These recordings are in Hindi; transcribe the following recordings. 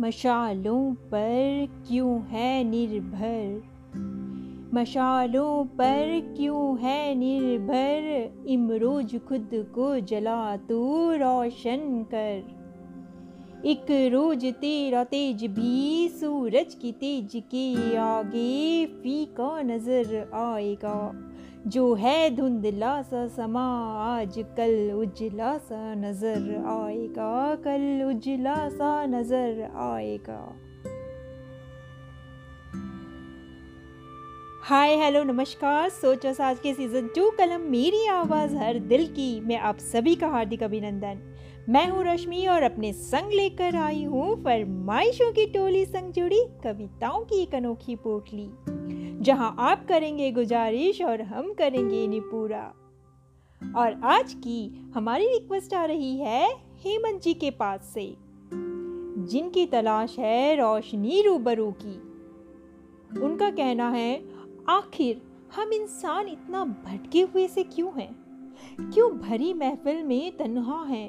मशालों पर क्यों है निर्भर? मशालों पर क्यों है निर्भर? इमरोज खुद को जला तू रोशन कर। एक रोज तेरा तेज भी सूरज की तेज के आगे फीका नज़र आएगा। जो है धुंधला सा समा, आज कल उजला सा नज़र आएगा, कल उजला सा नज़र आएगा। हाय, हेलो, नमस्कार। सोचो साज के सीज़न टू कलम मेरी आवाज़ हर दिल की, मैं आप सभी का हार्दिक अभिनंदन। मैं हूँ रश्मि और अपने संग लेकर आई हूँ फरमाइशों की टोली संग जुड़ी कविताओं की एक अनोखी पोटली। जहाँ आप करेंगे गुजारिश और हम करेंगे इन्हें पूरा और आज की हमारी रिक्वेस्ट आ रही है हेमंत जी के पास से, जिनकी तलाश है रोशनी रूबरू की। उनका कहना है, आखिर हम इंसान इतना भटके हुए से क्यों हैं? क्यों भरी महफिल में तन्हा है?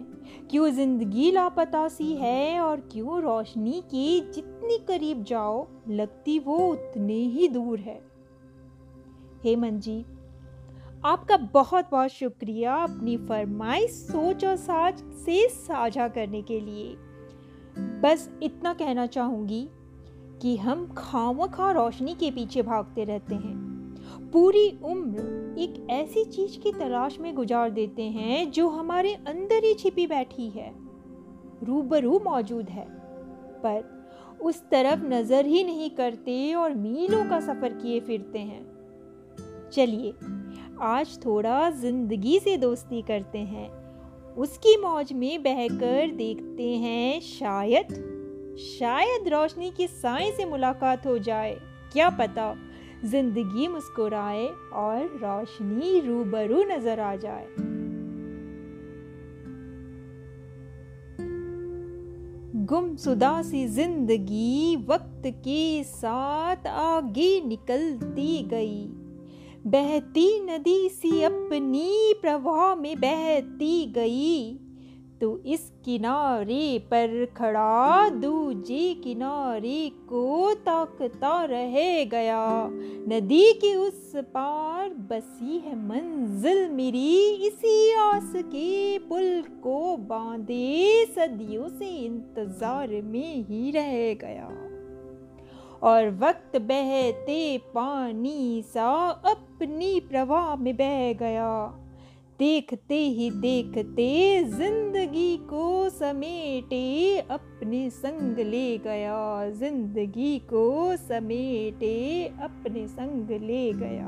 क्यों ज़िंदगी लापता सी है और क्यों रोशनी की के जितनी करीब जाओ, लगती वो उतने ही दूर है। हेमंत जी आपका बहुत बहुत शुक्रिया अपनी फरमाइश सोच और साज से साझा करने के लिए। बस इतना कहना चाहूँगी कि हम खाम खा रोशनी के पीछे भागते रहते हैं। पूरी उम्र एक ऐसी चीज़ की तलाश में गुजार देते हैं जो हमारे अंदर ही छिपी बैठी है। रूबरू मौजूद है। पर उस तरफ़ नज़र ही नहीं करते और मीलों का सफ़र किए फिरते हैं। चलिए, आज थोड़ा ज़िंदगी से दोस्ती करते हैं। उसकी मौज में बहकर देखते हैं शायद शायद रोशनी की साय से मुलाकात हो जाए। क्या पता ज़िंदगी मुस्कुराए और रोशनी रूबरू नज़र आ जाए। गुमसुदा सी ज़िंदगी, वक्त के साथ आगे निकलती गई। बहती नदी सी अपनी प्रवाह में बहती गई। तो इस किनारे पर खड़ा, दूजे किनारे को ताकता रह गया। नदी के उस पार बसी है मंजिल मेरी, इसी आस के पुल को बांधे, सदियों से इंतज़ार में ही रह गया। और वक्त बहते पानी सा अपनी प्रवाह में बह गया। देखते ही देखते ज़िंदगी को समेटे अपने संग ले गया। ज़िंदगी को समेटे अपने संग ले गया।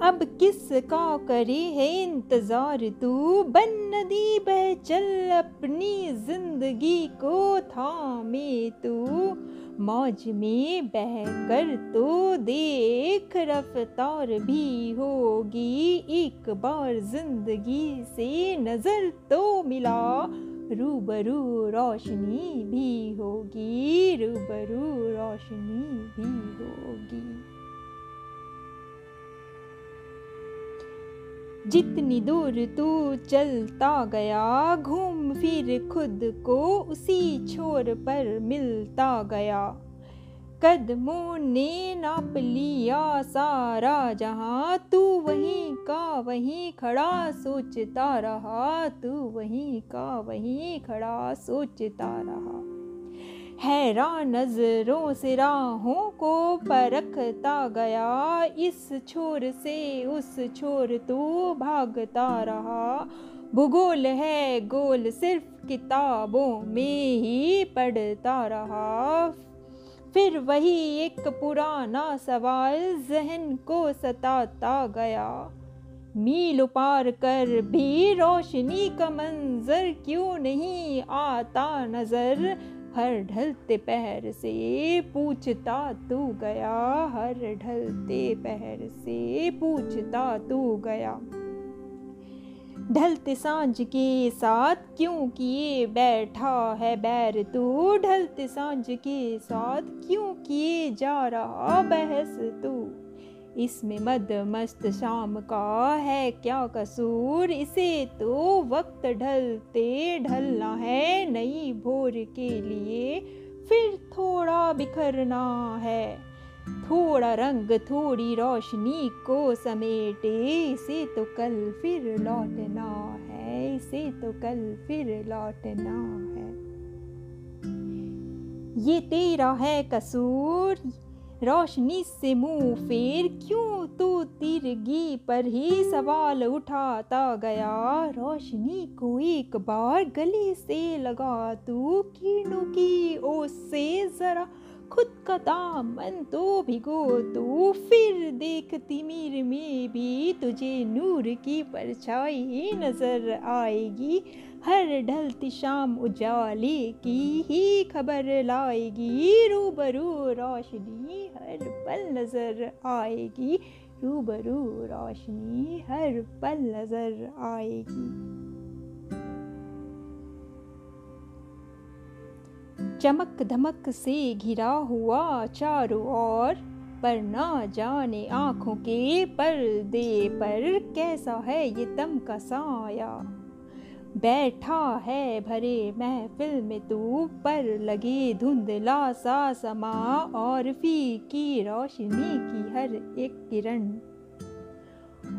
अब किस का करे है इंतज़ार तू? बन नदी बह चल अपनी ज़िंदगी को थामे तू। मौज में बह कर तो देख रफ्तार भी होगी। एक बार ज़िंदगी से नज़र तो मिला, रूबरू रोशनी भी होगी, रूबरू रोशनी भी होगी। जितनी दूर तू चलता गया, घूम फिर खुद को उसी छोर पर मिलता गया। कदमों ने नाप लिया सारा जहाँ, तू वहीं का वहीं खड़ा सोचता रहा, तू वहीं का वहीं खड़ा सोचता रहा। हैरान नज़रों से राहों को परखता गया। इस छोर से उस छोर तू भागता रहा। भूगोल है गोल सिर्फ़ किताबों में ही पढ़ता रहा। फिर वही एक पुराना सवाल जहन को सताता गया। मील पार कर भी रोशनी का मंजर क्यों नहीं आता नज़र? हर ढलते पहर से पूछता तू गया। हर ढलते पहर से पूछता तू गया। ढलते साँझ के साथ क्यों किए बैठा है बैर तू? ढलते साँझ के साथ क्यों किए जा रहा बहस तू? इसमें मद मस्त शाम का है, क्या कसूर इसे तो वक्त ढलते ढलना है, नई भोर के लिए फिर थोड़ा बिखरना है। थोड़ा रंग, थोड़ी रोशनी को समेटे, इसे तो कल फिर लौटना है, इसे तो कल फिर लौटना है। ये तेरा है कसूर रोशनी से मुँह फेर क्यों तू तिरगी पर ही सवाल उठाता गया? रोशनी को एक बार गले से लगा, तू किरणों की ओस से जरा खुद का दामन तो भिगो तो फिर देख तिमिर में भी तुझे नूर की परछाई नज़र आएगी। हर ढलती शाम उजाले की ही खबर लाएगी। रूबरू रोशनी हर पल नज़र आएगी। रूबरू रोशनी हर पल नज़र आएगी। चमक धमक से घिरा हुआ चारों ओर, पर ना जाने आँखों के पर्दे पर, कैसा है ये दम का साया? बैठा है भरे महफिल में तू पर लगे धुंधला सा समा और फीकी रोशनी की हर एक किरण।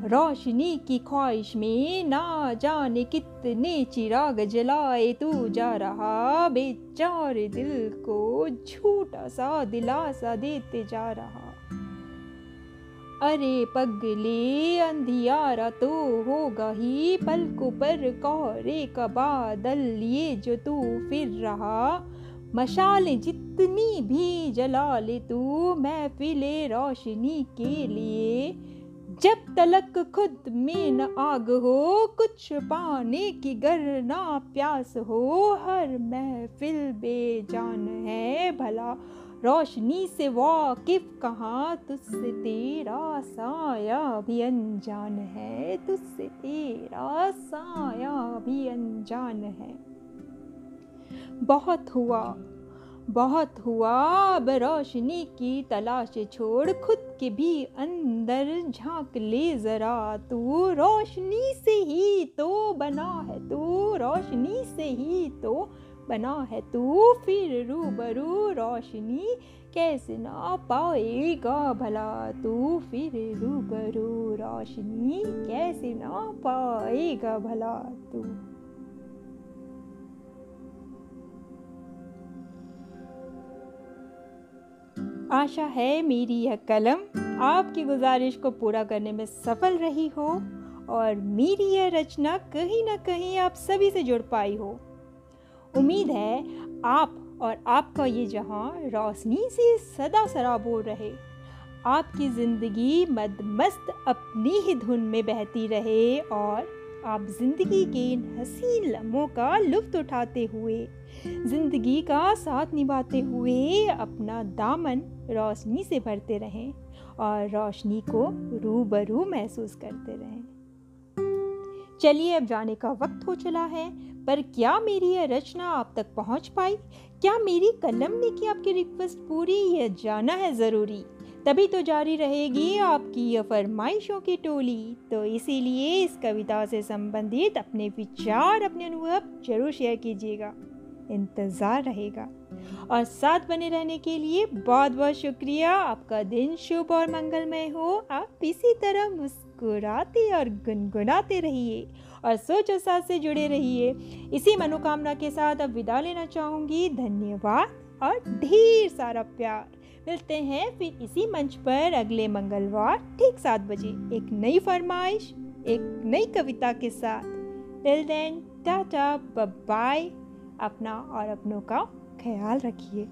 रोशनी की ख्वाहिश में ना जाने कितने चिराग जलाए तू जा रहा, बेचारे दिल को झूठा सा दिलासा देते जा रहा। अरे पगले अंधियारा तो होगा ही पलकों पर कोहरे का बादल लिए जो तू फिर रहा। मशालें जितनी भी जला ले तू महफिले रोशनी के लिए। जब तलक खुद में न आग हो, कुछ पाने की गर ना प्यास हो, हर महफिल बेजान है भला। रोशनी से वाकिफ कहाँ, तुझसे तेरा साया भी अनजान है, तुझसे तेरा साया भी अनजान है। बहुत हुआ बहुत हुआ अब रोशनी की तलाश छोड़, खुद के भी अंदर झाँक ले जरा तू। रोशनी से ही तो बना है तू, रोशनी से ही तो बना है तू? फिर रूबरू रोशनी कैसे ना पाएगा भला? तू फिर रूबरू रोशनी कैसे ना पाएगा भला? तू आशा है मेरी यह कलम आपकी गुजारिश को पूरा करने में सफल रही हो और मेरी यह रचना कहीं ना कहीं आप सभी से जुड़ पाई हो। उम्मीद है आप और आपका ये जहाँ रोशनी से सदा सराबोर रहे। आपकी ज़िंदगी मदमस्त अपनी ही धुन में बहती रहे और आप ज़िंदगी के इन हसीन लम्हों का लुफ्त उठाते हुए, ज़िंदगी का साथ निभाते हुए अपना दामन रोशनी से भरते रहें और रोशनी को रूबरू महसूस करते रहें। चलिए अब जाने का वक्त हो चला है। पर क्या मेरी यह रचना आप तक पहुँच पाई? क्या मेरी कलम ने की आपकी रिक्वेस्ट पूरी? यह जाना है ज़रूरी। तभी तो जारी रहेगी आपकी यह फरमाइशों की टोली। तो इसीलिए इस कविता से संबंधित अपने विचार, अपने अनुभव ज़रूर शेयर कीजिएगा। इंतज़ार रहेगा। और साथ बने रहने के लिए बहुत बहुत शुक्रिया। आपका दिन शुभ और मंगलमय हो। आप इसी तरह मुस्कुराते और गुनगुनाते रहिए। और सोचो साथ से जुड़े रहिए। इसी मनोकामना के साथ अब विदा लेना चाहूँगी। धन्यवाद और ढेर सारा प्यार। मिलते हैं फिर इसी मंच पर अगले मंगलवार ठीक सात बजे। एक नई फरमाइश, एक नई कविता के साथ। टिल देन टाटा बाय अपना और अपनों का ख्याल रखिए।